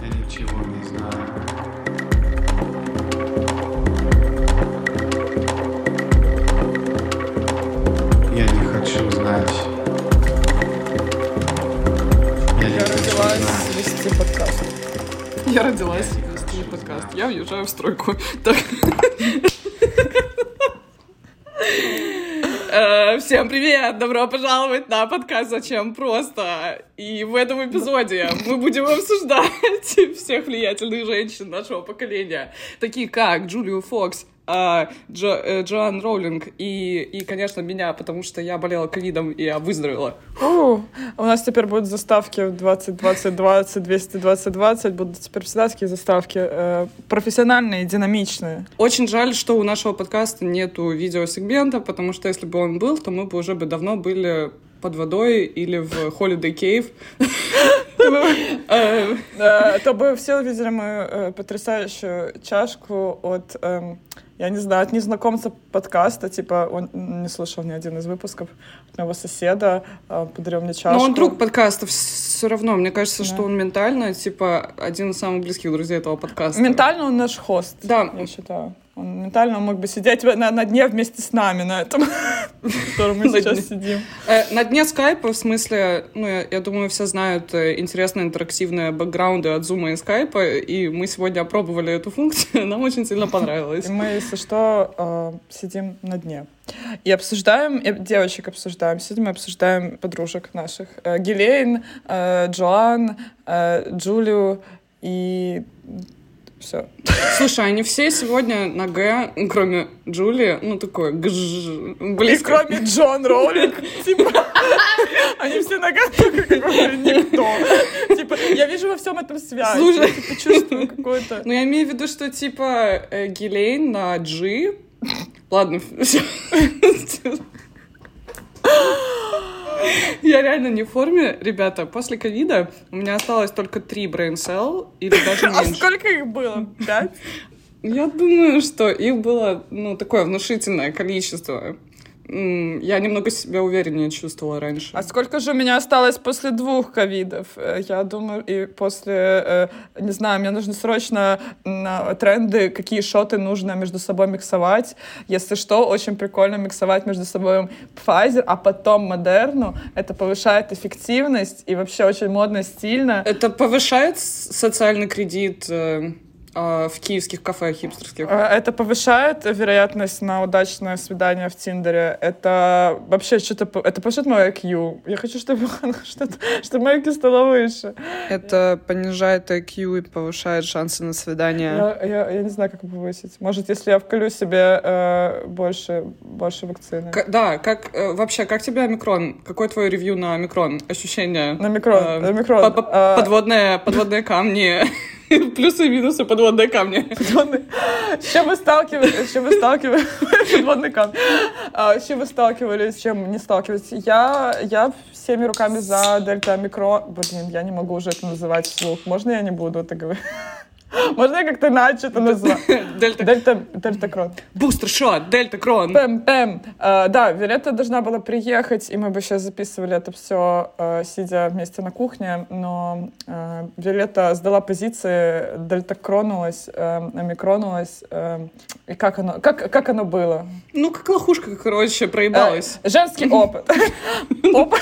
Я ничего не знаю. Я не хочу знать. Я Я родилась знать. вести подкаст. Я родилась вести подкаст. Я уезжаю в стройку. Так. Э, Всем привет! Добро пожаловать на подкаст «Зачем просто?». И в этом эпизоде мы будем обсуждать всех влиятельных женщин нашего поколения, такие как Джулию Фокс, а, Джо, э, Джоан Роулинг и, и, конечно, меня, потому что я болела ковидом, и я выздоровела. У, у нас теперь будут заставки в 20, 20, 20, 200, 20, 20. Будут теперь всегда такие заставки э, профессиональные, динамичные. Очень жаль, что у нашего подкаста нету видеосегмента, потому что если бы он был, то мы бы уже бы давно были под водой или в Holiday Cave. Э, Э, То бы все увидели мою э, потрясающую чашку от, эм, я не знаю, от незнакомца подкаста, типа он не слышал ни один из выпусков, от моего соседа э, подарил мне чашку. Но он друг подкаста все равно. Мне кажется, что Да. он ментально, типа, один из самых близких друзей этого подкаста. Ментально он наш хост, Да. я считаю. Он ментально мог бы сидеть на, на дне вместе с нами на этом, котором мы сейчас сидим. Э, На дне скайпа, в смысле, ну, я, думаю, все знают э, интересные интерактивные бэкграунды от зума и скайпа, и мы сегодня опробовали эту функцию, нам очень сильно понравилось. Мы, если что, э, сидим на дне. И обсуждаем, и девочек обсуждаем, сидим и обсуждаем подружек наших. Э, Гелейн, э, Джоан, Джулию и все. Слушай, они все сегодня на Г, кроме Джулии, ну, такое гж, И кроме Джон Роллинг, типа, они все на только как бы никто. Типа, я вижу во всем этом связь. Слушай. Я, типа, чувствую какое-то... Ну, я имею в виду, что, типа, э, Гелейн на G... Ладно, всё. Я реально не в форме, ребята. После ковида у меня осталось только три brain cell, или даже А меньше. сколько их было? Пять? Я думаю, что их было, ну, такое внушительное количество. Я немного себя увереннее чувствовала раньше. А сколько же у меня осталось после двух ковидов? Э, Я думаю, и после, э, не знаю, мне нужно срочно на тренды, какие шоты нужно между собой миксовать. Если что, очень прикольно миксовать между собой Pfizer, а потом Модерну. Это повышает эффективность и вообще очень модно, стильно. Это повышает социальный кредит э, в киевских кафе хипстерских? Э, Это повышает вероятность на удачное свидание в Тиндере. Это вообще что-то... по- Это повышает мой IQ. Я хочу, чтобы, что-то, чтобы мой IQ стало выше. Это понижает IQ и повышает шансы на свидание. Я, я, я не знаю, как повысить. Может, если я вколю себе э, больше, больше вакцины. К- да, как э, вообще, как тебе омикрон? Какое твое ревью на омикрон? Ощущения? На микрон. Э, на микрон. А, Подводные, подводные камни. Плюсы и минусы подводные камни. С чем вы сталкивались? С чем вы сталкивались? Подводный камень. А, С чем вы сталкивались? С чем не сталкивались? Я, я всеми руками за дельта омикрон. Блин, я не могу уже это называть вслух. Можно я не буду это говорить? Можно я как-то иначе это назвать? Дельта. Дельта, дельта крон. Бустер шот, дельта крон. Пэм, пэм. А, да, Виолетта должна была приехать, и мы бы сейчас записывали это все, сидя вместе на кухне, но э, Виолетта сдала позиции, дельтакронулась, э, омикронулась. э, и как оно, как, как оно было? Ну, как лохушка, короче, проебалась. Женский опыт. Опыт.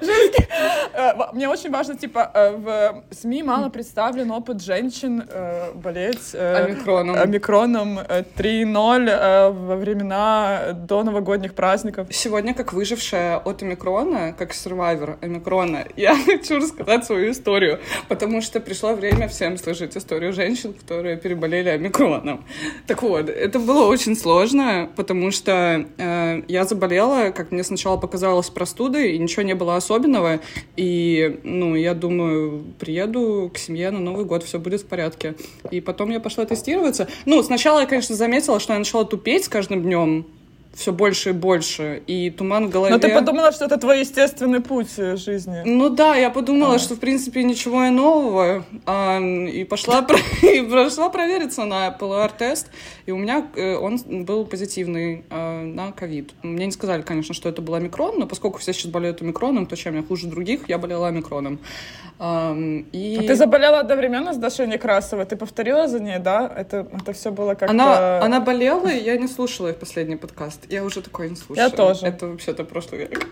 Женский. Мне очень важно, типа, в СМИ мало представлен опыт женщин э, болеть э, Омикроном. омикроном э, 3.0 э, во времена до новогодних праздников. Сегодня, как выжившая от омикрона, как survivor омикрона, я хочу рассказать свою историю, потому что пришло время всем слышать историю женщин, которые переболели омикроном. Так вот, это было очень сложно, потому что э, я заболела, как мне сначала показалось, простудой, и ничего не было особенного, и, ну, я думаю, приеду к семье на Новый год, все будет в порядке. И потом я пошла тестироваться. Ну, сначала я, конечно, заметила, что я начала тупеть с каждым днем, все больше и больше, и туман в голове. Но ты подумала, что это твой естественный путь э, жизни. Ну да, я подумала, а. что в принципе ничего и нового, а, и пошла и прошла провериться на ПЛР-тест, и у меня э, он был позитивный а, на ковид. Мне не сказали, конечно, что это был омикрон, но поскольку все сейчас болеют омикроном, то чем я хуже других, я болела омикроном. И... А ты заболела одновременно с Дашей Некрасовой? Ты повторила за ней, да? Это, это все было как-то... Она, она болела, и я не слушала их последний подкаст. Я уже такое не слушаю. Я тоже. Это вообще-то прошлый век.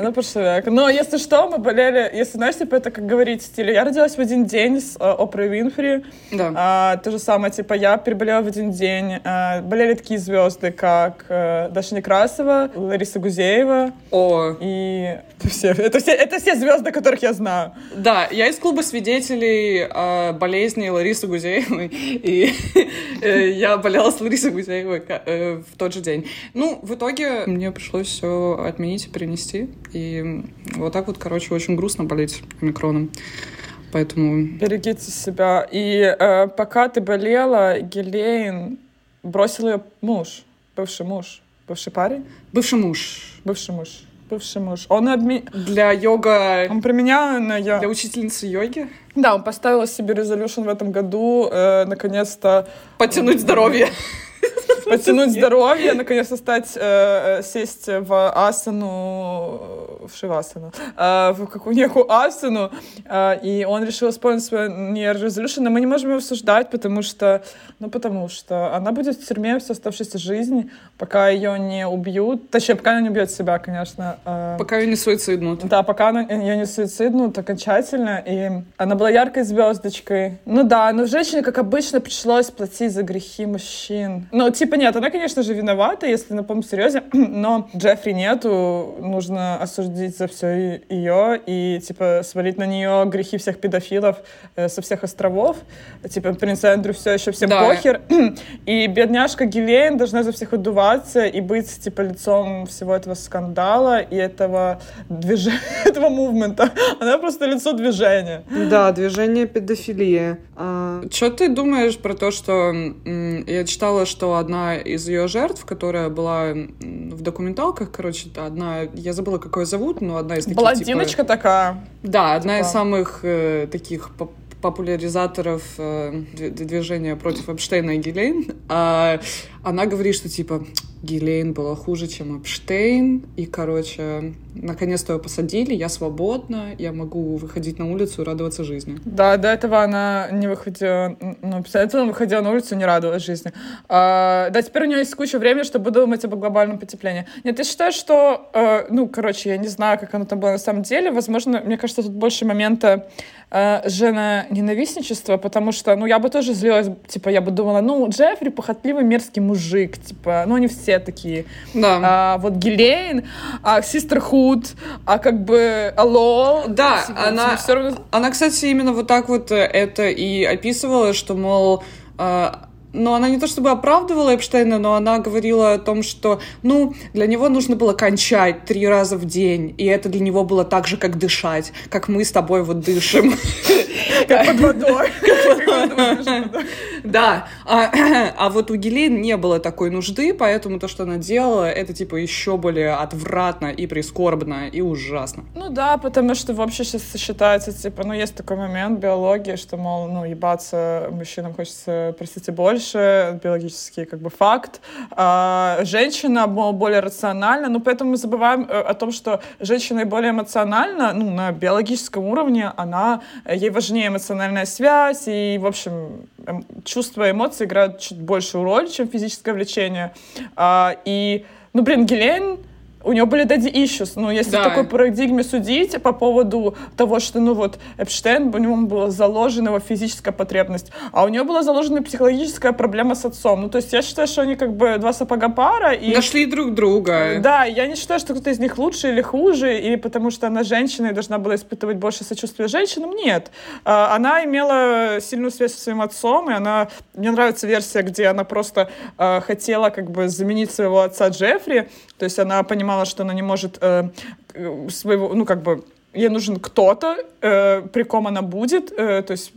Это прошлый век. Но если что, мы болели, если, знаешь, типа, это как говорить в стиле, я родилась в один день с э, Опрой Винфри. Да. А, то же самое, типа, я переболела в один день. А, болели такие звезды, как а, Даша Некрасова, Лариса Гузеева. О. И это все, это все, это все звезды, которых я знаю. Да, я из клуба свидетелей э, болезни Ларисы Гузеевой. И э, я болела с Ларисой Гузеевой э, в тот же день. Ну, в итоге мне пришлось все отменить и перенести. И вот так вот, короче, очень грустно болеть омикроном. Поэтому... Берегите себя. И э, пока ты болела, Гелейн бросил ее муж, бывший муж, бывший парень? Бывший муж. Бывший муж. Бывший муж. Он обме... Для йога... Он применял на я... Для учительницы йоги? Да, он поставил себе резолюшн в этом году, э, наконец-то... Подтянуть здоровье. Подтянуть здоровье, наконец-то стать, э, э, сесть в асану, в шивасану, э, в какую некую асану, э, и он решил исполнить свой New Resolution, но мы не можем его обсуждать, потому что, ну, потому что она будет в тюрьме всю оставшуюся жизнь, пока ее не убьют, точнее, пока она не убьет себя, конечно. Э, пока ее не суициднут. Да, пока она, ее не суициднут окончательно, и она была яркой звездочкой. Ну да, но женщине, как обычно, пришлось платить за грехи мужчин. Ну, типа, нет, она, конечно же, виновата, если на полном серьезе, но Джеффри нету, нужно осудить за все ее и, типа, свалить на нее грехи всех педофилов э, со всех островов. Типа, принц Эндрю все еще всем да. похер. И бедняжка Гилейн должна за всех отдуваться и быть, типа, лицом всего этого скандала и этого движения, этого мувмента. Она просто лицо движения. Да, движение педофилии. А... Что ты думаешь про то, что я читала, что одна из ее жертв, которая была в документалках, короче, одна, я забыла, как ее зовут, но одна из таких, Блондиночка типа, такая. Да, одна типа... из самых э, таких популяризаторов э, движения против Эпштейна и Гилейн, а она говорит, что типа Гилейн была хуже, чем Эпштейн, и, короче, наконец-то ее посадили, я свободна, я могу выходить на улицу и радоваться жизни. Да, до этого она не выходила, ну, обязательно выходила на улицу и не радовалась жизни. А, да, теперь у нее есть куча времени, чтобы думать об глобальном потеплении. Нет, я считаю, что, э, ну, короче, я не знаю, как оно там было на самом деле, возможно, мне кажется, тут больше момента э, жена ненавистничества, потому что, ну, я бы тоже злилась, типа, я бы думала, ну, Джеффри похотливый мерзкий мужик, типа, ну, они все такие. Да. А, вот Гилейн, а Sisterhood, а как бы Алло. Да, типа, она, все равно... она, кстати, именно вот так вот это и описывала, что, мол, а, но она не то чтобы оправдывала Эпштейна, но она говорила о том, что, ну, для него нужно было кончать три раза в день, и это для него было так же, как дышать, как мы с тобой вот дышим. Как под водой. Да, а, а вот у Гелен не было такой нужды, поэтому то, что она делала, это типа еще более отвратно и прискорбно и ужасно. Ну да, потому что вообще сейчас считается, типа, ну есть такой момент биологии, что, мол, ну ебаться мужчинам хочется, простите, больше, биологический как бы факт. А женщина более рациональна, ну поэтому мы забываем э, о том, что женщина более эмоциональна, ну на биологическом уровне она, э, ей важнее эмоциональная связь и, в общем, эм, чувства и эмоции играют чуть большую роль, чем физическое влечение. А, и, ну, блин, Гелен у него были daddy issues. Ну, если да. в такой парадигме судить по поводу того, что, ну, вот, Эпштейн, у него была заложена его физическая потребность, а у него была заложена психологическая проблема с отцом. Ну, то есть я считаю, что они как бы два сапога пара. И... Нашли друг друга. Да, я не считаю, что кто-то из них лучше или хуже, или потому что она женщина и должна была испытывать больше сочувствия женщинам. Нет. А, она имела сильную связь со своим отцом, и она... Мне нравится версия, где она просто а, хотела как бы заменить своего отца Джеффри, то есть она понимала, что она не может э, своего, ну, как бы, ей нужен кто-то, э, при ком она будет, э, то есть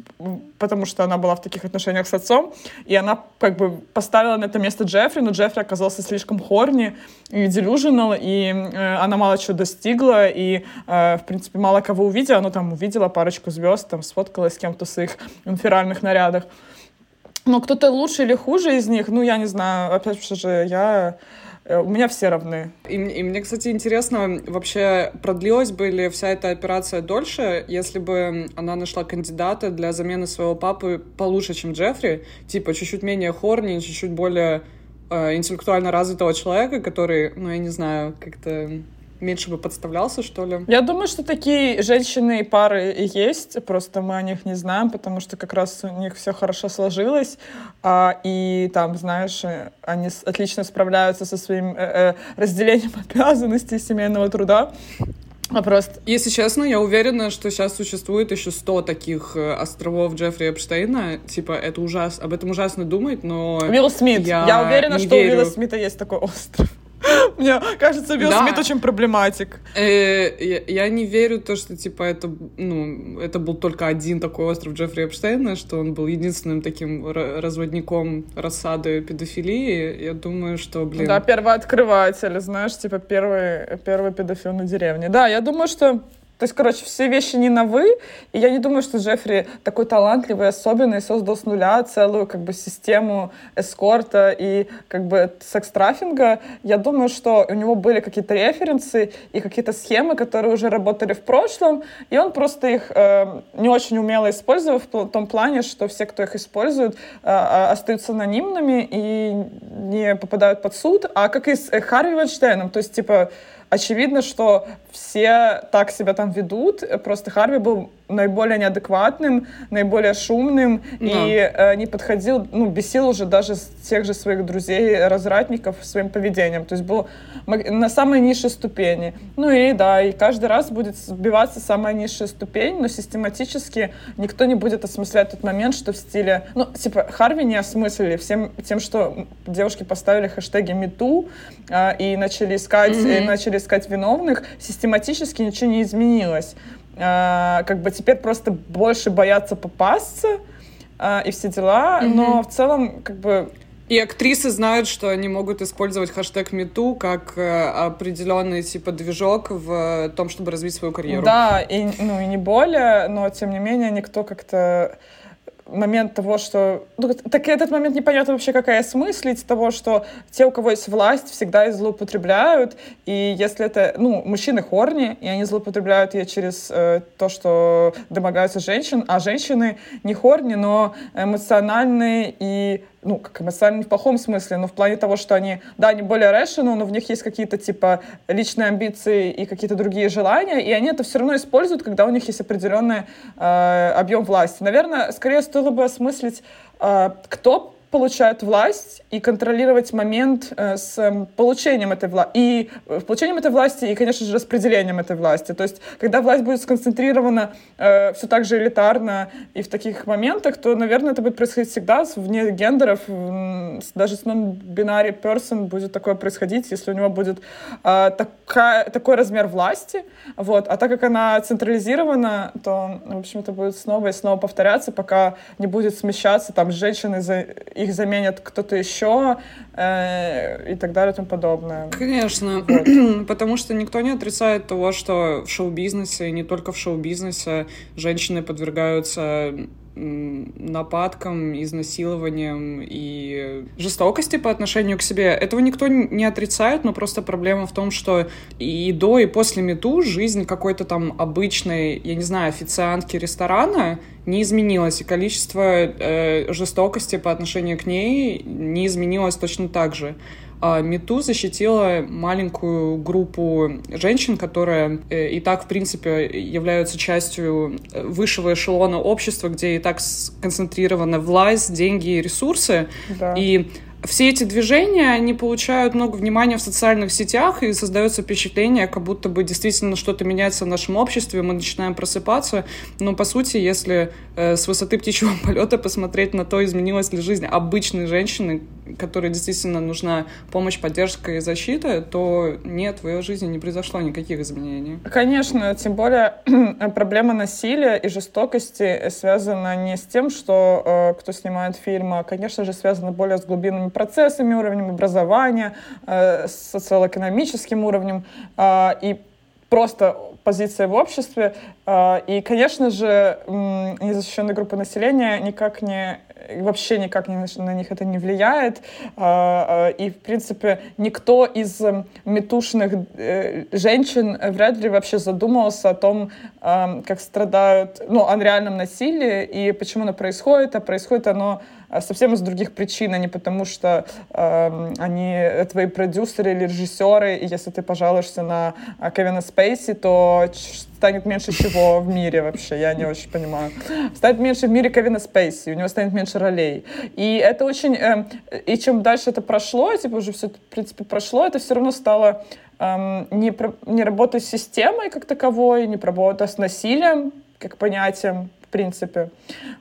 потому что она была в таких отношениях с отцом, и она как бы поставила на это место Джеффри, но Джеффри оказался слишком хорни и делюжинал, и э, она мало чего достигла, и, э, в принципе, мало кого увидела, но там увидела парочку звезд, там сфоткалась с кем-то в своих инферальных нарядах. Но кто-то лучше или хуже из них, ну, я не знаю, опять же, я у меня все равны. И, и мне, кстати, интересно, вообще продлилась бы ли вся эта операция дольше, если бы она нашла кандидата для замены своего папы получше, чем Джеффри, типа чуть-чуть менее хорни, чуть-чуть более э, интеллектуально развитого человека, который, ну, я не знаю, как-то меньше бы подставлялся, что ли? Я думаю, что такие женщины и пары есть, просто мы о них не знаем, потому что как раз у них все хорошо сложилось, а, и там, знаешь, они отлично справляются со своим э, э, разделением обязанностей семейного труда. А просто... Если честно, я уверена, что сейчас существует еще сто таких э, островов Джеффри Эпштейна. Типа, это ужасно, об этом ужасно думать, но... Уилл Смит. Я, я уверена, что верю. у Уилла Смита есть такой остров. Мне кажется, Билл да. Смит очень проблематик. Э, я, я не верю в то, что, типа, это, ну, это был только один такой остров Джеффри Эпштейна, что он был единственным таким разводником рассады педофилии. Я думаю, что, блин... Да, первооткрыватель, знаешь, типа, первый, первый педофил на деревне. Да, я думаю, что то есть, короче, все вещи не на «вы», и я не думаю, что Джеффри такой талантливый, особенный, создал с нуля целую как бы систему эскорта и как бы секс-трафинга. Я думаю, что у него были какие-то референсы и какие-то схемы, которые уже работали в прошлом, и он просто их э, не очень умело использовал в том плане, что все, кто их использует, э, э остаются анонимными и не попадают под суд, а как и с э, Харви Вайнштейном, то есть, типа, очевидно, что все так себя там ведут. Просто Харви был наиболее неадекватным, наиболее шумным да. и э, не подходил, ну, бесил уже даже тех же своих друзей, развратников своим поведением. То есть был на самой низшей ступени. Ну и да, и каждый раз будет сбиваться самая низшая ступень, но систематически никто не будет осмыслять тот момент, что в стиле... Ну, типа, Харви не осмыслили всем тем, что девушки поставили хэштеги #MeToo э, и начали искать, mm-hmm. и начали искать виновных, систематически ничего не изменилось. Э, как бы теперь просто больше боятся попасться э, и все дела, mm-hmm. но в целом как бы и актрисы знают, что они могут использовать хэштег #MeToo как э, определенный типа движок в том, чтобы развить свою карьеру. Да, и ну и не более, но тем не менее никто как-то момент того, что... Ну, так этот момент непонятно вообще, какая осмыслить того, что те, у кого есть власть, всегда и злоупотребляют, и если это... Ну, мужчины хорни, и они злоупотребляют ее через э, то, что домогаются женщин, а женщины не хорни, но эмоциональные и ну, как эмоционально в плохом смысле, но в плане того, что они, да, они более rational, но в них есть какие-то, типа, личные амбиции и какие-то другие желания, и они это все равно используют, когда у них есть определенный э, объем власти. Наверное, скорее стоило бы осмыслить, э, кто получают власть и контролировать момент э, с э, получением этой власти. И э, получением этой власти, и, конечно же, распределением этой власти. То есть, когда власть будет сконцентрирована э, все так же элитарно и в таких моментах, то, наверное, это будет происходить всегда вне гендеров. Даже с non-binary person будет такое происходить, если у него будет э, такая, такой размер власти. Вот. А так как она централизирована, то, в общем, это будет снова и снова повторяться, пока не будет смещаться там женщины за их заменят кто-то еще э, и так далее и тому подобное. Конечно, вот. потому что никто не отрицает того, что в шоу-бизнесе, не только в шоу-бизнесе, женщины подвергаются нападкам, изнасилованиям и жестокости по отношению к себе. Этого никто не отрицает, но просто проблема в том, что и до, и после мету жизнь какой-то там обычной, я не знаю, официантки ресторана не изменилось, и количество э, жестокости по отношению к ней не изменилось точно так же. А Мету защитила маленькую группу женщин, которые э, и так, в принципе, являются частью э, высшего эшелона общества, где и так сконцентрирована власть, деньги и ресурсы. Да. И все эти движения, они получают много внимания в социальных сетях, и создается впечатление, как будто бы действительно что-то меняется в нашем обществе, мы начинаем просыпаться. Но, по сути, если э, с высоты птичьего полета посмотреть на то, изменилась ли жизнь обычной женщины, которой действительно нужна помощь, поддержка и защита, то нет, в ее жизни не произошло никаких изменений. Конечно, тем более проблема насилия и жестокости связана не с тем, что э, кто снимает фильм, а, конечно же, связана более с глубинными процессами, уровнем образования, э, с социально-экономическим уровнем. Э, и просто позиция в обществе. А, и, конечно же, незащищенные группы населения никак не вообще никак не, на них это не влияет. А, а, и, в принципе, никто из метушных э, женщин вряд ли вообще задумывался о том, как страдают, ну, о реальном насилии и почему оно происходит. А происходит оно совсем из других причин, а не потому, что э, они твои продюсеры или режиссеры, и если ты пожалуешься на а, Кевина Спейси, то станет меньше чего в мире вообще, я не очень понимаю. Станет меньше в мире Кевина Спейси, у него станет меньше ролей. И это очень... Э, и чем дальше это прошло, типа уже все, в принципе, прошло, это все равно стало эм, не, не работа с системой как таковой, не работа с насилием как понятием, принципе.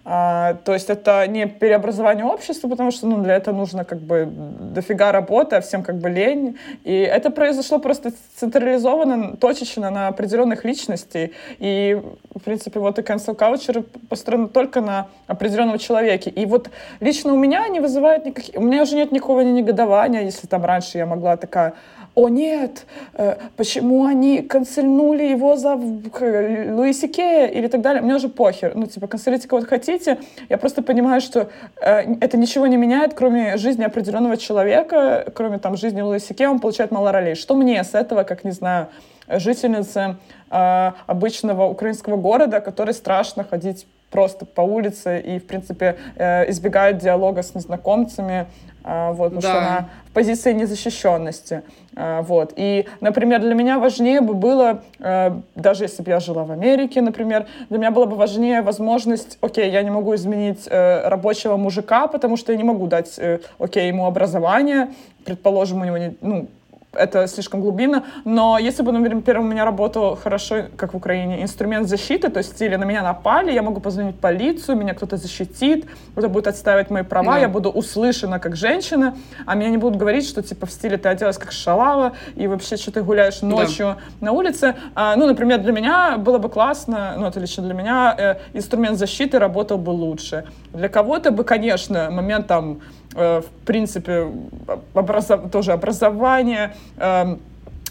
А, то есть это не переобразование общества, потому что ну, для этого нужно как бы дофига работы, а всем как бы лень. И это произошло просто централизованно, точечно на определенных личностей. И, в принципе, вот и cancel culture построена только на определенном человеке. И вот лично у меня не вызывает никаких... У меня уже нет никакого негодования, если там раньше я могла такая о нет, э, почему они канцельнули его за Луиси Кея или так далее. Мне уже похер. Ну, типа, канцелите кого-то хотите. Я просто понимаю, что э, это ничего не меняет, кроме жизни определенного человека, кроме там жизни Луиси Кея, он получает мало ролей. Что мне с этого, как, не знаю, жительницы э, обычного украинского города, которой страшно ходить просто по улице и, в принципе, э, избегает диалога с незнакомцами, вот, потому да. что она в позиции незащищенности. Э, вот. И, например, для меня важнее бы было, э, даже если бы я жила в Америке, например, для меня было бы важнее возможность, окей, я не могу изменить э, рабочего мужика, потому что я не могу дать, э, окей, ему образование, предположим, у него не, ну, это слишком глубинно, но если бы, например, у меня работал хорошо, как в Украине, инструмент защиты, то есть или на меня напали, я могу позвонить в полицию, меня кто-то защитит, кто-то будет отстаивать мои права, да. я буду услышана как женщина, а меня не будут говорить, что типа в стиле ты оделась как шалава, и вообще что ты гуляешь ночью да. на улице. А, ну, например, для меня было бы классно, ну, это лично для меня, э, инструмент защиты работал бы лучше. Для кого-то бы, конечно, момент там в принципе, образов... тоже образование, эм,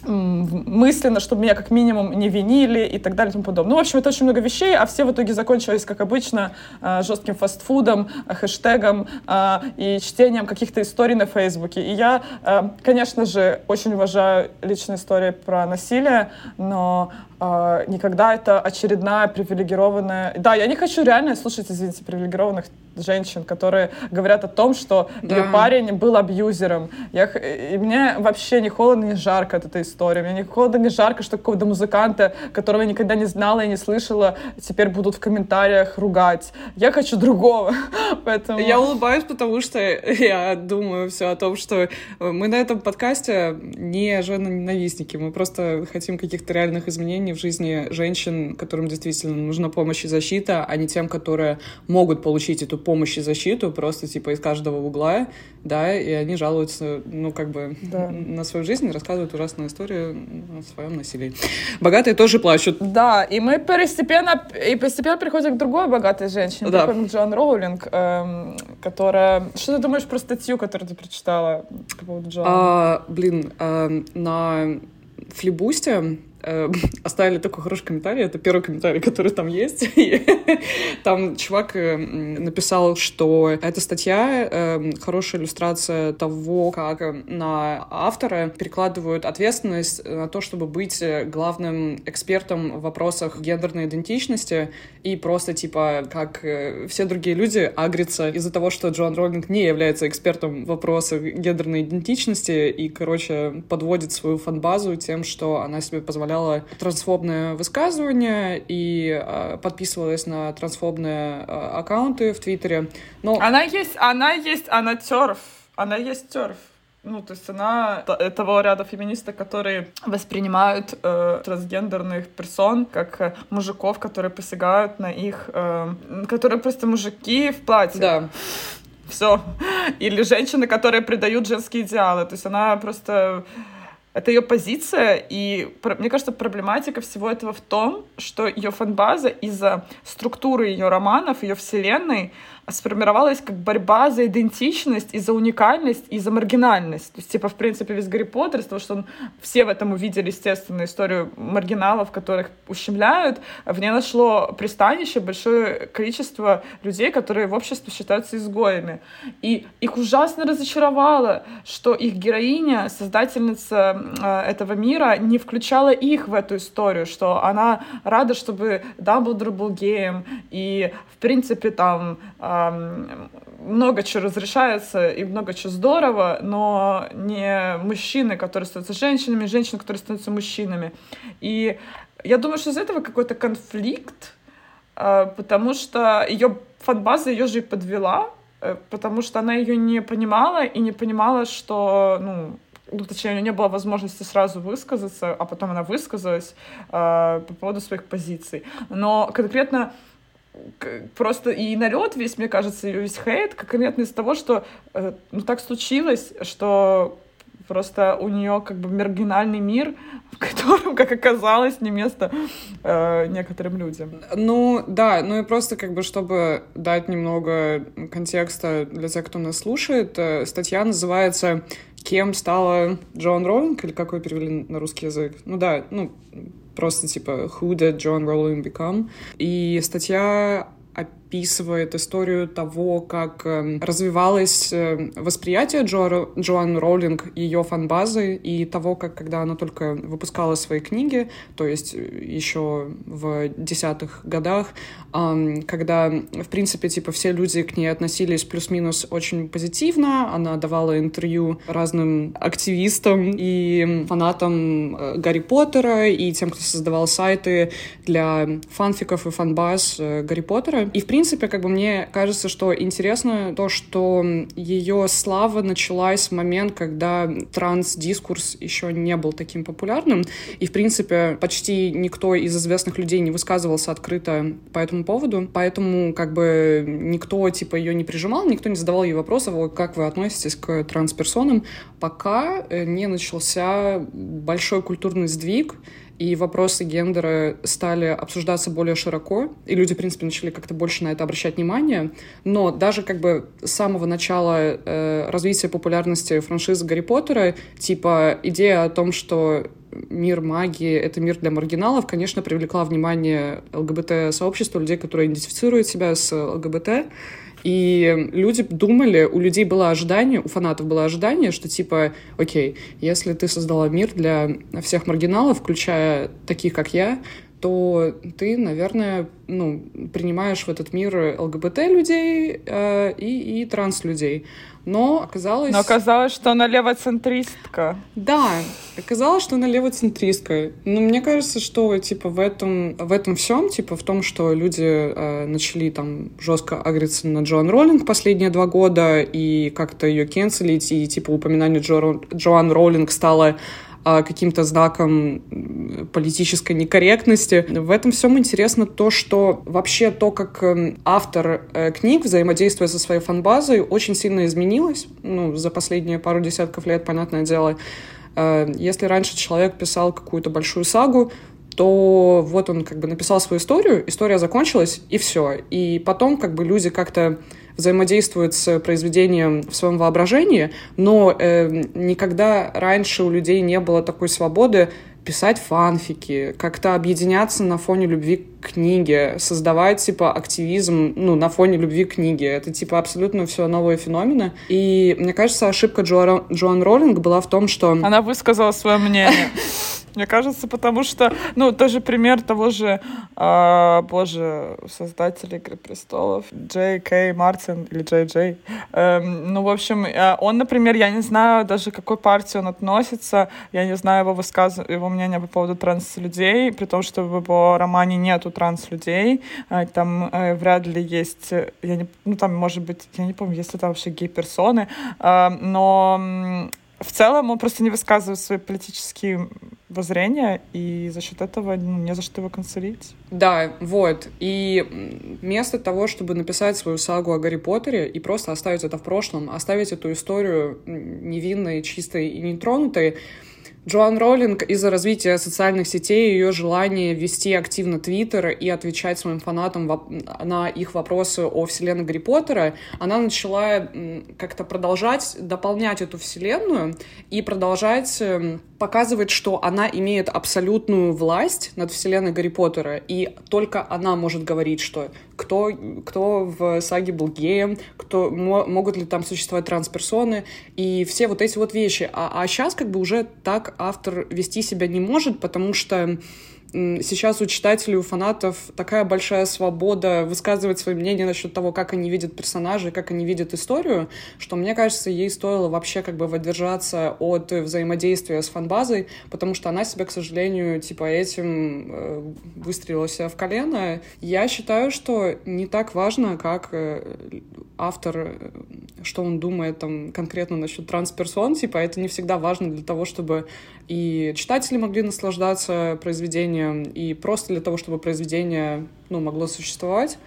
мысленно, чтобы меня как минимум не винили и так далее и тому подобное. Ну, в общем, это очень много вещей, а все в итоге закончились, как обычно, э, жестким фастфудом, э, хэштегом и чтением каких-то историй на Фейсбуке. И я, конечно же, очень уважаю личные истории про насилие, но никогда это очередная привилегированная... Да, я не хочу реально слушать, извините, привилегированных женщин, которые говорят о том, что да. ее парень был абьюзером. Я, и мне вообще не холодно, не жарко от этой истории. Мне не холодно, не жарко, что какого-то музыканта, которого я никогда не знала и не слышала, теперь будут в комментариях ругать. Я хочу другого. Поэтому... Я улыбаюсь, потому что я думаю все о том, что мы на этом подкасте не женоненавистники. Мы просто хотим каких-то реальных изменений в жизни женщин, которым действительно нужна помощь и защита, а не тем, которые могут получить эту помощь и защиту просто типа из каждого угла, да, и они жалуются, ну, как бы да. на свою жизнь, рассказывают ужасную историю о своем насилии. Богатые тоже плачут. Да, и мы постепенно, и постепенно приходим к другой богатой женщине, да. такой Джон Роулинг, эм, которая... Что ты думаешь про статью, которую ты прочитала по поводу Джона? А, блин, э, на флибусте оставили такой хороший комментарий. Это первый комментарий, который там есть. там чувак э, написал, что эта статья э, хорошая иллюстрация того, как на автора перекладывают ответственность на то, чтобы быть главным экспертом в вопросах гендерной идентичности и просто, типа, как э, все другие люди, агрятся из-за того, что Джоан Роллинг не является экспертом в вопросах гендерной идентичности и, короче, подводит свою фанбазу тем, что она себе позволяет позволяла трансфобное высказывание и э, подписывалась на трансфобные э, аккаунты в Твиттере. Но... Она есть, она есть, она терф, она есть терф. Ну, то есть она того ряда феминисток, которые воспринимают э, трансгендерных персон как э, мужиков, которые посягают на их... Э, которые просто мужики в платье. Да. Все. Или женщины, которые придают женские идеалы. То есть она просто это ее позиция, и мне кажется, проблематика всего этого в том, что ее фанбаза из-за структуры ее романов, ее вселенной, сформировалась как борьба за идентичность и за уникальность и за маргинальность. То есть, типа, в принципе, весь Гарри Поттер, того, что он, все в этом увидели, естественно, историю маргиналов, которых ущемляют, в ней нашло пристанище большое количество людей, которые в обществе считаются изгоями. И их ужасно разочаровало, что их героиня, создательница э, этого мира, не включала их в эту историю, что она рада, чтобы Дамблдор был геем, и, в принципе, там э, много чего разрешается и много чего здорово, но не мужчины, которые становятся женщинами, женщины, которые становятся мужчинами. И я думаю, что из этого какой-то конфликт, а, потому что ее фанбаза ее же и подвела, э, потому что она ее не понимала и не понимала, что, ну, ну, точнее, у нее не было возможности сразу высказаться, а потом она высказалась э, по поводу своих позиций. Но конкретно просто и налет весь, мне кажется, и весь хейт, как конкретно из того, что э, ну так случилось, что просто у нее как бы маргинальный мир, в котором, как оказалось, не место э, некоторым людям. Ну, да, ну и просто как бы, чтобы дать немного контекста для тех, кто нас слушает, э, статья называется «Кем стала Джон Роулинг?» или как вы перевели на русский язык? Ну да, ну, просто типа «Who did John Rowling become?» И статья описывает историю того, как эм, развивалось э, восприятие Джо, Джоан Роулинг, ее фанбазы и того, как когда она только выпускала свои книги, то есть э, еще в десятых годах, когда, в принципе, типа все люди к ней относились плюс-минус очень позитивно, она давала интервью разным активистам и фанатам э, Гарри Поттера и тем, кто создавал сайты для фанфиков и фанбаз Гарри Поттера. И, в принципе, принципе, как бы мне кажется, что интересно то, что ее слава началась в момент, когда транс-дискурс еще не был таким популярным, и, в принципе, почти никто из известных людей не высказывался открыто по этому поводу, поэтому, как бы, никто, типа, ее не прижимал, никто не задавал ей вопросов, как вы относитесь к трансперсонам, пока э, не начался большой культурный сдвиг, и вопросы гендера стали обсуждаться более широко, и люди, в принципе, начали как-то больше на это обращать внимание. Но даже как бы с самого начала э, развития популярности франшизы Гарри Поттера, типа идея о том, что мир магии — это мир для маргиналов, конечно, привлекла внимание ЛГБТ-сообщества, людей, которые идентифицируют себя с ЛГБТ, и люди думали, у людей было ожидание, у фанатов было ожидание, что типа, окей, если ты создала мир для всех маргиналов, включая таких, как я, то ты, наверное, ну, принимаешь в этот мир ЛГБТ людей э, и, и транс людей но оказалось... Но оказалось, что она левоцентристка. Да, оказалось, что она левоцентристка. Но мне кажется, что, типа, в этом, в этом всем, типа, в том, что люди э, начали там жестко агриться на Джоан Роллинг последние два года и как-то ее кенселить, и, типа, упоминание Джо, Джоан Роллинг стало каким-то знаком политической некорректности. В этом всем интересно то, что вообще то, как эм, автор э, книг взаимодействует со своей фанбазой, очень сильно изменилось ну, за последние пару десятков лет, понятное дело. Э, если раньше человек писал какую-то большую сагу, то вот он как бы написал свою историю, история закончилась, и все. И потом как бы люди как-то взаимодействуют с произведением в своем воображении, но э, никогда раньше у людей не было такой свободы писать фанфики, как-то объединяться на фоне любви книге, создавать, типа, активизм, ну, на фоне любви к книге. Это, типа, абсолютно все новые феномены. И, мне кажется, ошибка Джоан, Джоан Роллинг была в том, что... Она высказала свое мнение. Мне кажется, потому что, ну, тоже пример того же, э, боже, создателя «Игры престолов», Джей Кей Мартин или Джей Джей. Эм, ну, в общем, э, он, например, я не знаю даже, к какой партии он относится, я не знаю его высказ... его мнения по поводу транс-людей, при том, что в его романе нету транс-людей, э, там э, вряд ли есть, я не, ну, там, может быть, я не помню, есть ли там вообще гей-персоны, э, но в целом он просто не высказывает свои политические воззрения, и за счет этого ну, не за что его канцелить. Да, вот. И вместо того, чтобы написать свою сагу о Гарри Поттере и просто оставить это в прошлом, оставить эту историю невинной, чистой и нетронутой, Джоан Роллинг из-за развития социальных сетей и ее желания вести активно Твиттер и отвечать своим фанатам на их вопросы о вселенной Гарри Поттера, она начала как-то продолжать дополнять эту вселенную и продолжать эм, показывать, что она имеет абсолютную власть над вселенной Гарри Поттера, и только она может говорить, что кто, кто в саге был геем, кто, могут ли там существовать трансперсоны, и все вот эти вот вещи. А, а сейчас как бы уже так автор вести себя не может, потому что сейчас у читателей, у фанатов такая большая свобода высказывать свои мнения насчет того, как они видят персонажей, как они видят историю, что, мне кажется, ей стоило вообще как бы воздержаться от взаимодействия с фанбазой, потому что она себя, к сожалению, типа этим э, выстрелила себя в колено. Я считаю, что не так важно, как э, автор, э, что он думает там конкретно насчет трансперсон, типа это не всегда важно для того, чтобы и читатели могли наслаждаться произведением, и просто для того, чтобы произведение ну, могло существовать.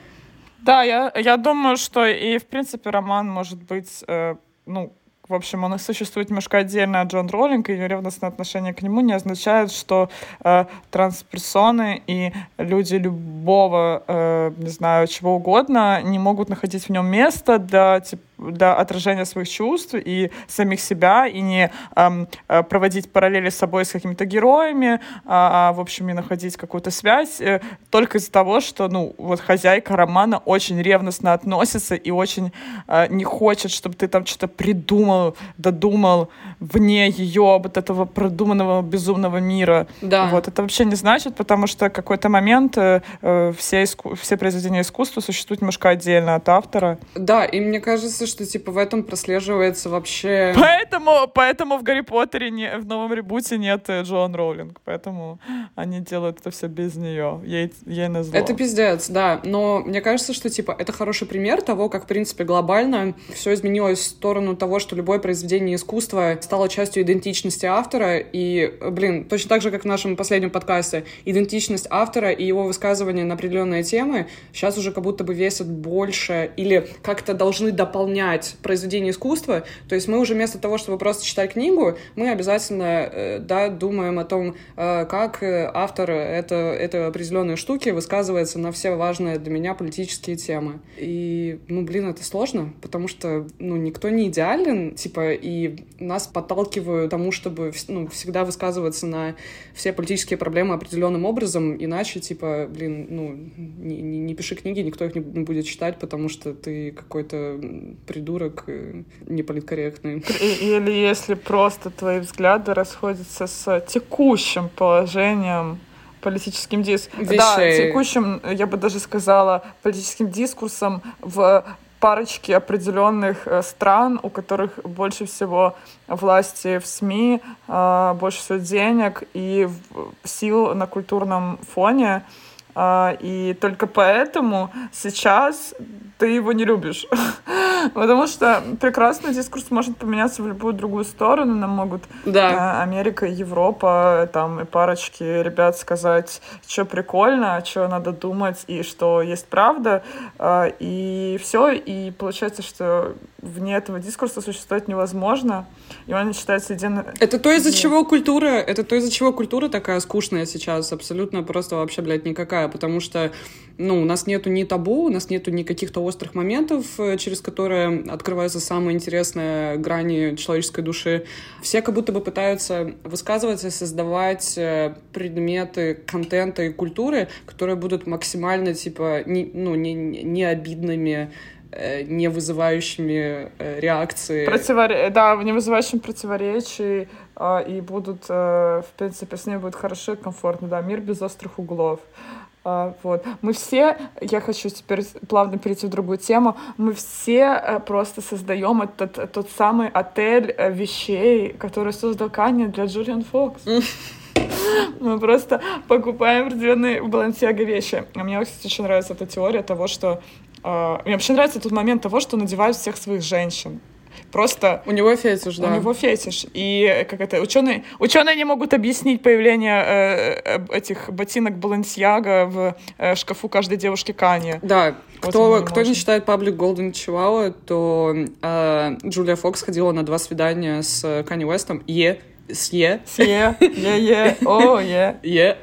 Да, я, я думаю, что и, в принципе, роман может быть, э, ну, в общем, он существует немножко отдельно от Джон Роллинга, и ревностное отношение к нему не означает, что э, трансперсоны и люди любого, э, не знаю, чего угодно не могут находить в нем место для, типа, для отражения своих чувств и самих себя, и не эм, проводить параллели с собой с какими-то героями, а, а в общем, не находить какую-то связь э, только из-за того, что, ну, вот хозяйка романа очень ревностно относится и очень э, не хочет, чтобы ты там что-то придумал, додумал вне ее вот этого продуманного безумного мира. Да. Вот, это вообще не значит, потому что какой-то момент э, э все, иску- все произведения искусства существуют немножко отдельно от автора. Да, и мне кажется, что, типа, в этом прослеживается вообще... Поэтому, поэтому в Гарри Поттере, не, в новом ребуте нет э, Джоан Роулинг, поэтому они делают это все без нее, ей, ей назло. Это пиздец, да, но мне кажется, что, типа, это хороший пример того, как, в принципе, глобально все изменилось в сторону того, что любое произведение искусства стало частью идентичности автора, и, блин, точно так же, как в нашем последнем подкасте, идентичность автора и его высказывания на определенные темы сейчас уже как будто бы весят больше или как-то должны дополнять произведение искусства. То есть мы уже вместо того, чтобы просто читать книгу, мы обязательно э, да, думаем о том, э, как э, автор это, это определенные штуки высказывается на все важные для меня политические темы. И, ну, блин, это сложно, потому что, ну, никто не идеален, типа, и нас подталкивают тому, чтобы, ну, всегда высказываться на все политические проблемы определенным образом, иначе, типа, блин, ну, не, не, не пиши книги, никто их не будет читать, потому что ты какой-то придурок неполиткорректный. Или если просто твои взгляды расходятся с текущим положением политическим дискурсом. Да, текущим, я бы даже сказала, политическим дискурсом в парочке определенных э, стран, у которых больше всего власти в СМИ, э, больше всего денег и сил на культурном фоне. А, и только поэтому сейчас ты его не любишь. Потому что прекрасный дискурс может поменяться в любую другую сторону. Нам могут да. Э, Америка, Европа, там и парочки ребят сказать, что прикольно, что надо думать, и что есть правда. А, и все. И получается, что вне этого дискурса существовать невозможно, и он считается единым... Это то, из-за чего культура, это то, из-за чего культура такая скучная сейчас, абсолютно просто вообще, блядь, никакая, потому что, ну, у нас нету ни табу, у нас нету ни каких-то острых моментов, э, через которые открываются самые интересные грани человеческой души. Все как будто бы пытаются высказываться, создавать э, предметы контента и культуры, которые будут максимально, типа, не, ну, не, не обидными, не вызывающими э, реакции. Противоре... Да, не вызывающими противоречий, а, и будут, э, в принципе, с ними будет хорошо и комфортно, да, мир без острых углов. А, вот. Мы все, я хочу теперь плавно перейти в другую тему, мы все просто создаем этот, тот самый отель вещей, который создал Канни для Джулиан Фокс. Мы просто покупаем определенные балансиага вещи. А мне, кстати, очень нравится эта теория того, что мне вообще нравится тот момент того, что надевают всех своих женщин. Просто У него фетиш, да. у него фетиш. И э, как это, ученые, ученые не могут объяснить появление э, э, этих ботинок Балансьяга в э, шкафу каждой девушки Кани. Да, Вот кто, не кто не считает паблик Golden Chihuahua, то э, Джулия Фокс ходила на два свидания с Канни Уэстом. Е, с Е, Е, е, е, о, е. Е,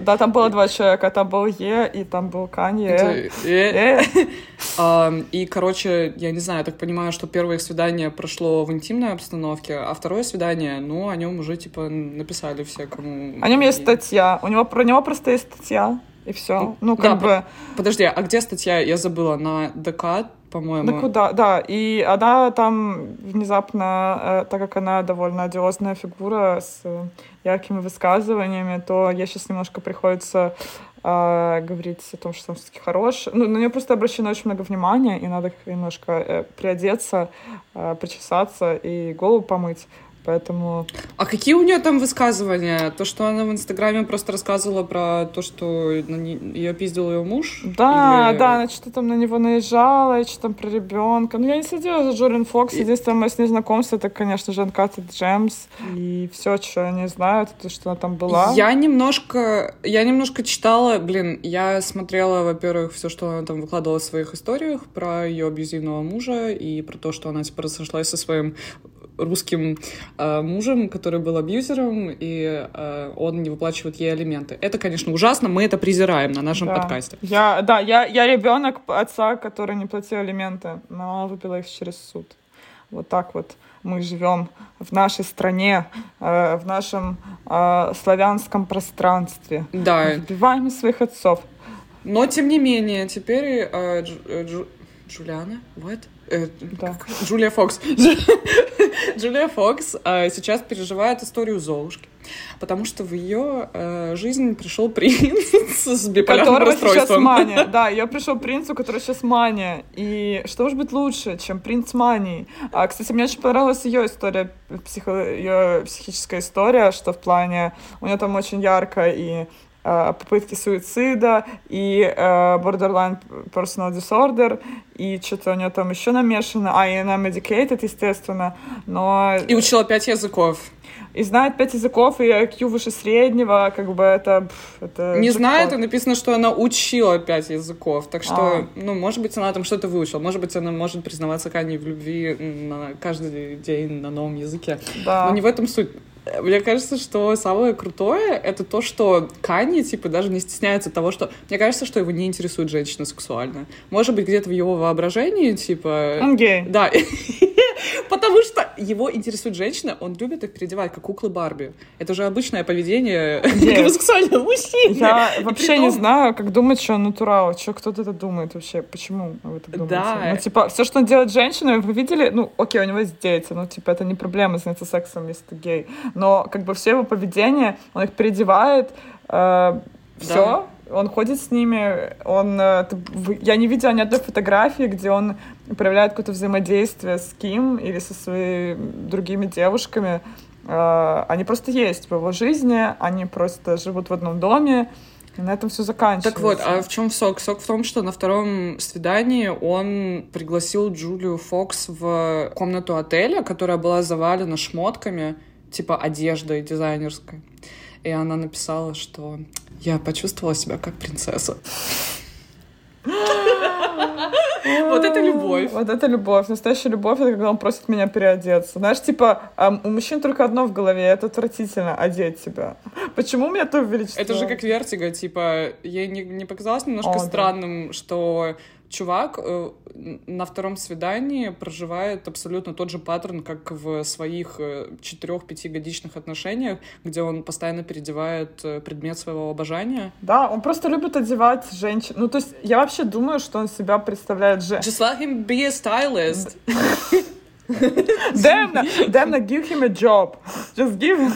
Да, там было два человека, там был Е, и там был Канье. Е. Э. И, короче, я не знаю, я так понимаю, что первое свидание прошло в интимной обстановке, а второе свидание, ну, о нем уже, типа, написали все, кому... О нем есть статья. У него про него просто есть статья. И все. Ну, как Да, бы. Подожди, а где статья? Я забыла. На ДК, по-моему. Да куда? Да. И она там внезапно, э, так как она довольно одиозная фигура с э, яркими высказываниями, то ей сейчас немножко приходится э, говорить о том, что он все-таки хорош. Ну, на нее просто обращено очень много внимания, и надо немножко э, приодеться, э, причесаться и голову помыть. Поэтому А какие у нее там высказывания? То, что она в Инстаграме просто рассказывала про то, что ее пиздил ее муж? Да, Или- да, она что-то там на него наезжала, и что там про ребенка. Ну, я не следила за Джорин Фокс. И- Единственное мое с ней знакомство, это, конечно же, Uncut Джемс. И все, что я не знаю, это то, что она там была. Я немножко, я немножко читала, блин, я смотрела, во-первых, все, что она там выкладывала в своих историях про ее абьюзивного мужа и про то, что она типа разошлась со своим русским э, мужем, который был абьюзером, и э, он не выплачивает ей алименты. Это, конечно, ужасно, мы это презираем на нашем Да. подкасте. Я, да, я, я ребенок отца, который не платил алименты, но она выпила их через суд. Вот так вот мы живем в нашей стране, э, в нашем э, славянском пространстве. Да, Вбиваем своих отцов. но тем не менее, теперь э, Дж- э, Джу- Джулиана, what? Э, Да. как? Джулия Фокс. Джулия Фокс э, сейчас переживает историю Золушки, потому что в ее э, жизнь пришел принц с биполярным которого сейчас расстройством. мания. Да, я пришел принц, у которого сейчас мания. И что может быть лучше, чем принц мании? А, кстати, мне очень понравилась ее история, психо... ее психическая история, что в плане... У нее там очень ярко и попытки суицида, и э, borderline personal disorder, и что-то у нее там еще намешано. А, и она medicated, естественно, но... И учила пять языков. И знает пять языков, и IQ выше среднего, как бы это... это Не знает, и написано, что она учила пять языков. Так что, А. ну, может быть, она там что-то выучила. Может быть, она может признаваться Кане в любви на каждый день на новом языке. Да. Но не в этом суть. Мне кажется, что самое крутое это то, что Канни, типа, даже не стесняется того, что... Мне кажется, что его не интересует женщина сексуально. Может быть, где-то в его воображении, типа... Он гей. Да. Потому что его интересует женщина, он любит их переодевать, как куклы Барби. Это же обычное поведение гомосексуального мужчины. Я вообще притом- не знаю, как думать, что он натурал. Что кто-то это думает вообще? Почему вы так думаете? Да. Ну, типа, все, что он делает с женщиной, вы видели? Ну, окей, у него есть дети, ну, типа, это не проблема заняться сексом, если ты гей. Но, как бы, все его поведение, он их переодевает, все, он ходит с ними, он... э, я не видела ни одной фотографии, где он проявляет какое-то взаимодействие с Ким или со своими другими девушками. Э, Они просто есть в его жизни, они просто живут в одном доме, и на этом все заканчивается. Так вот, а в чем сок? Сок в том, что на втором свидании он пригласил Джулию Фокс в комнату отеля, которая была завалена шмотками, типа одеждой дизайнерской. И она написала, что я почувствовала себя как принцесса. Это любовь. Вот это любовь. Настоящая любовь, это когда он просит меня переодеться. Знаешь, типа, у мужчин только одно в голове, это отвратительно одеть себя. Почему меня то величество? Это же как вертига, типа, ей не, не показалось немножко О, да. странным, что чувак э, на втором свидании проживает абсолютно тот же паттерн, как в своих четырех-пятигодичных отношениях, где он постоянно переодевает э, предмет своего обожания. Да, он просто любит одевать женщин. Ну, то есть, я вообще думаю, что он себя представляет же... Just let him be a stylist. Демна, Демна, give him a job. Just give him...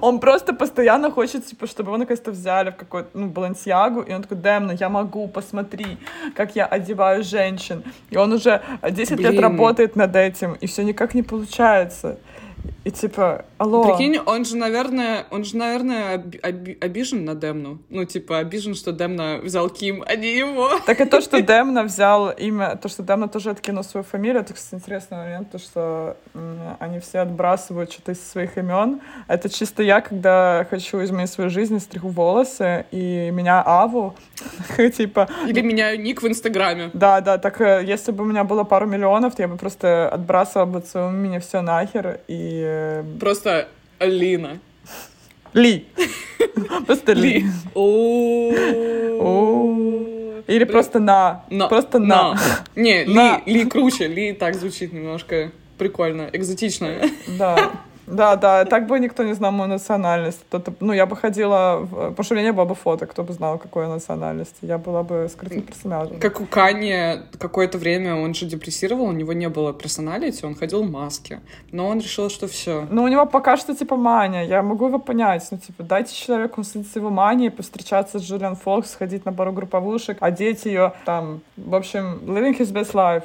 Он просто постоянно хочет, типа, чтобы его наконец-то взяли в какой-то, ну, Балансиагу, и он такой, Демна, я могу, посмотри, как я одеваю женщин. И он уже 10 лет Блин. работает над этим, и все никак не получается. И типа, алло. Прикинь, он же, наверное, он же, наверное, оби- оби- обижен на Демну. Ну, типа, обижен, что Демна взял Ким, а не его. Так и то, что Демна взял имя, то, что Демна тоже откинул свою фамилию, это, кстати, интересный момент, то, что они все отбрасывают что-то из своих имен. Это чисто я, когда хочу изменить свою жизнь, стригу волосы, и меня Аву, типа, Или меняю ник в Инстаграме. да, да, так э, если бы у меня было пару миллионов, то я бы просто отбрасывала бы от своего имени все нахер и... э, Просто Лина. Ли. Просто Ли. Или просто на. Просто на. Не, Ли круче. Ли так звучит немножко прикольно, экзотично. Да. Да, да, так бы никто не знал мою национальность. Кто-то- ну, я бы ходила, в- потому что у меня не было бы фото, кто бы знал, какой я национальности. Я была бы скрытым персонажем. Как у Кани какое-то время он же депрессировал, у него не было персоналити, он ходил в маске. Но он решил, что все. Ну, у него пока что, типа, мания. Я могу его понять. Ну, типа, дайте человеку насладиться его манией, повстречаться с Джулиан Фокс, сходить на пару групповушек, одеть ее, там, в общем, living his best life.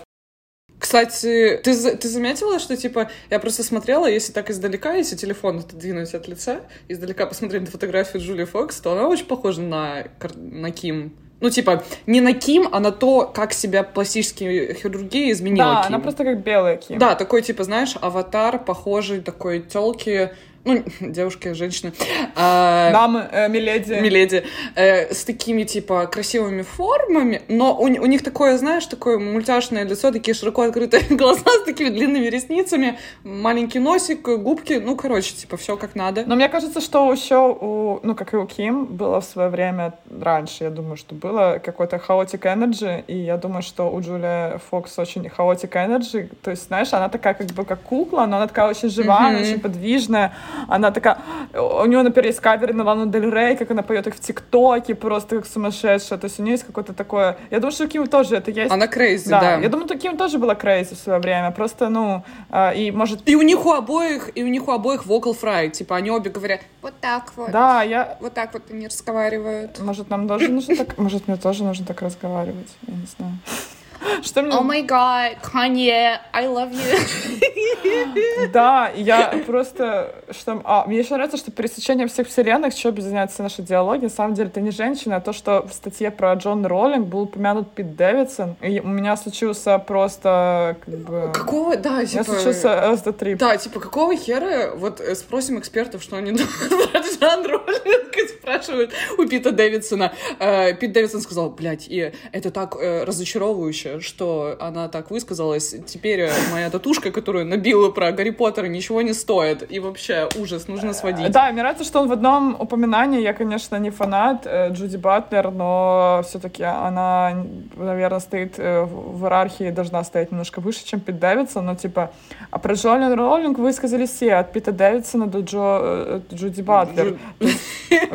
Кстати, ты, ты заметила, что, типа, я просто смотрела, если так издалека, если телефон отодвинуть от лица, издалека посмотреть на фотографию Джулии Фокс, то она очень похожа на, на Ким. Ну, типа, не на Ким, а на то, как себя пластические хирургии изменила Да, Ким. она просто как белая Ким. Да, такой, типа, знаешь, аватар, похожий, такой телки, ну, девушки, женщины, а, Дамы, э, миледи. миледи, э, с такими, типа, красивыми формами, но у, у них такое, знаешь, такое мультяшное лицо, такие широко открытые глаза с такими длинными ресницами, маленький носик, губки, ну, короче, типа, все как надо. Но мне кажется, что еще у, ну, как и у Ким, было в свое время раньше, я думаю, что было какой-то chaotic energy, и я думаю, что у Джулия Фокс очень chaotic energy, то есть, знаешь, она такая как бы как кукла, но она такая очень живая, Мгм. очень подвижная, она такая, у нее, например, есть каверы на Лану Дель Рей, как она поет их в ТикТоке, просто как сумасшедшая, то есть у нее есть какое-то такое, я думаю, что у Ким тоже это есть. Она crazy, да, да. я думаю, у Ким тоже была crazy в свое время, просто, ну, а, и может И у них у обоих, и у них у обоих vocal fry, типа, они обе говорят, вот так вот, Да, я, вот так вот они разговаривают. Может, нам тоже нужно так... Может, мне тоже нужно так разговаривать? Я не знаю. Что мне... Oh my God, Kanye, I love you. Да, я просто... Что... А, мне еще нравится, что пересечение всех вселенных, что объединяется наши диалоги, на самом деле это не женщина, а то, что в статье про Джоан Роулинг был упомянут Пит Дэвидсон, и у меня случился просто как бы... Какого, да, У меня типа... случился ЛСД трип. Да, типа, какого хера, вот э, спросим экспертов, что они думают про Джан Роллинг, и спрашивают у Пита Дэвидсона. Э, Пит Дэвидсон сказал, блядь, и это так э, разочаровывающе, что она так высказалась. Теперь моя татушка, которую набила про Гарри Поттера, ничего не стоит. И вообще, ужас, нужно сводить. Да, мне нравится, что он в одном упоминании, я, конечно, не фанат э, Джуди Батлер, но все-таки она, наверное, стоит э, в иерархии, должна стоять немножко выше, чем Пит Дэвидсон, но типа, а про Джоан Роулинг высказали все, от Пита Дэвидсона до Джо, э, Джуди Батлер.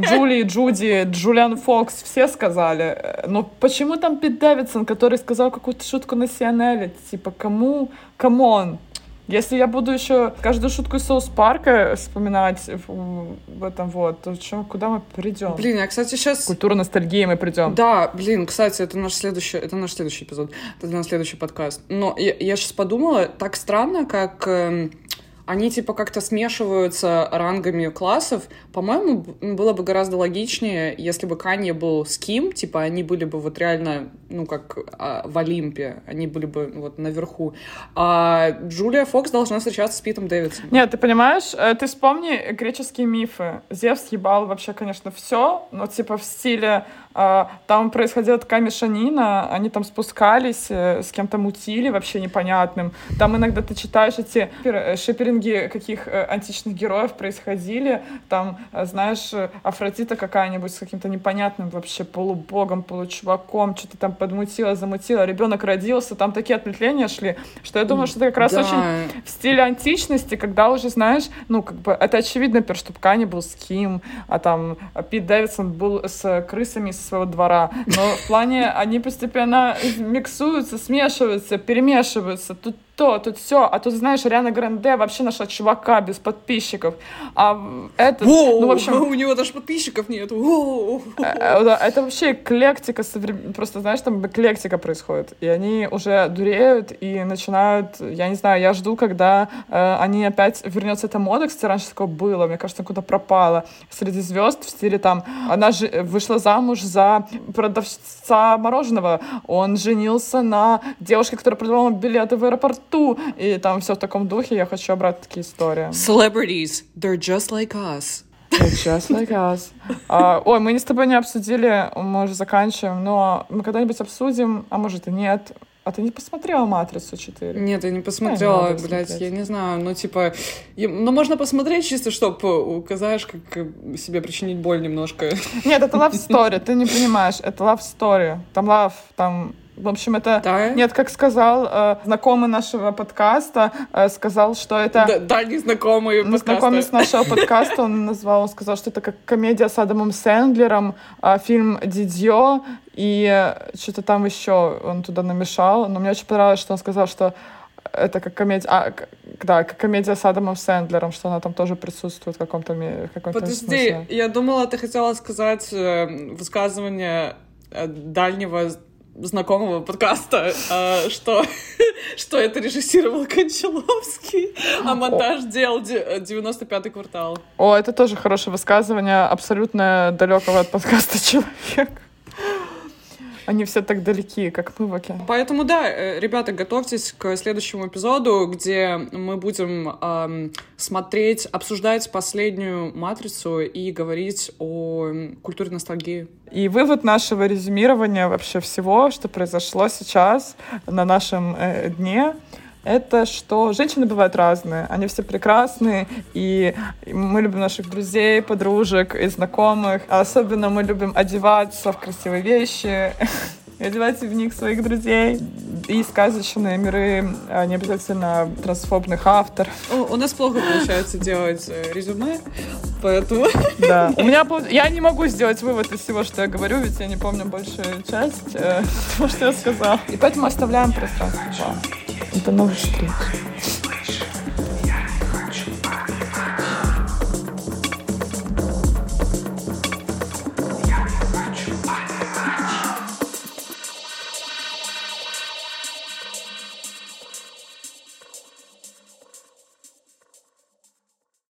Джули, Джуди, Джулия Фокс, все сказали. Но почему там Пит Дэвидсон, который сказал какую-то шутку на CNN? Типа, кому? Come on. Если я буду еще каждую шутку из Саус Парка вспоминать в, этом вот, то чё, куда мы придем? Блин, я, кстати, сейчас... К культуре ностальгии мы придем. Да, блин, кстати, это наш следующий, это наш следующий эпизод, это наш следующий подкаст. Но я, я сейчас подумала, так странно, как эм, они типа как-то смешиваются рангами классов. По-моему, было бы гораздо логичнее, если бы Канье был с Ким, типа они были бы вот реально, ну как а, в Олимпе, они были бы вот наверху. А Джулия Фокс должна встречаться с Питом Дэвидсоном. Нет, ты понимаешь, э, ты вспомни греческие мифы. Зевс ебал вообще, конечно, все, но типа в стиле э, там происходила такая мешанина, они там спускались, э, с кем-то мутили вообще непонятным. Там иногда ты читаешь эти э, шиперинги каких античных героев происходили, там, знаешь, Афродита какая-нибудь с каким-то непонятным вообще полубогом, получуваком, что-то там подмутила, замутила, ребенок родился, там такие ответвления шли, что я думаю, что это как раз Да. очень в стиле античности, когда уже, знаешь, ну, как бы, это очевидно, например, что Ткани был с Ким, а там Пит Дэвидсон был с крысами со своего двора. Но в плане они постепенно миксуются, смешиваются, перемешиваются. Тут то, тут все, а тут, знаешь, Ариана Гранде вообще нашла чувака без подписчиков. А это, Воу, ну, в общем, у него даже подписчиков нет. Э, э, Это вообще эклектика, просто, знаешь, там эклектика происходит. И они уже дуреют и начинают, я не знаю, я жду, когда э, они опять вернется эта мода, кстати, раньше такое было, мне кажется, куда пропала. Среди звезд в стиле там, она же вышла замуж за продавца мороженого, он женился на девушке, которая продавала билеты в аэропорту, и там все в таком духе, я хочу обратно такие истории. Celebrities, they're just like us. Just like us. А, ой, мы не с тобой не обсудили, мы уже заканчиваем, но мы когда-нибудь обсудим, а может и нет. А ты не посмотрела «Матрицу 4»? Нет, я не посмотрела, надо блядь, смотреть. я не знаю, ну, типа, я- ну, можно посмотреть чисто, чтобы указаешь, как э, себе причинить боль немножко. Нет, это love story, ты не понимаешь, это love story. Там love, там... В общем, это... Да? Нет, как сказал э, знакомый нашего подкаста, э, сказал, что это... Да- Дальний знакомый Ну, Знакомец подкаста. нашего подкаста, он назвал, он сказал, что это как комедия с Адамом Сэндлером, а, фильм «Дидьё», и э, что-то там еще он туда намешал. Но мне очень понравилось, что он сказал, что это как комедия, а, да, как комедия с Адамом Сэндлером, что она там тоже присутствует в каком-то, каком-то Подожди, смысле. я думала, ты хотела сказать э, высказывание э, дальнего знакомого подкаста, э, что, что это режиссировал Кончаловский, а монтаж делал де- 95-й квартал. О, это тоже хорошее высказывание абсолютно далекого от подкаста человека. Они все так далеки, как мы в океане. Поэтому да, э, ребята, готовьтесь к следующему эпизоду, где мы будем эм, смотреть, обсуждать последнюю матрицу и говорить о культуре ностальгии. И вывод нашего резюмирования вообще всего, что произошло сейчас на нашем э, дне, это что женщины бывают разные, они все прекрасные, и мы любим наших друзей, подружек и знакомых. А особенно мы любим одеваться в красивые вещи, одевать в них своих друзей. И сказочные миры, а не обязательно трансфобных авторов. У, у нас плохо получается делать э, резюме, поэтому... Да. У меня я не могу сделать вывод из всего, что я говорю, ведь я не помню большую часть э, того, что я сказала. И поэтому оставляем пространство. До новых встреч.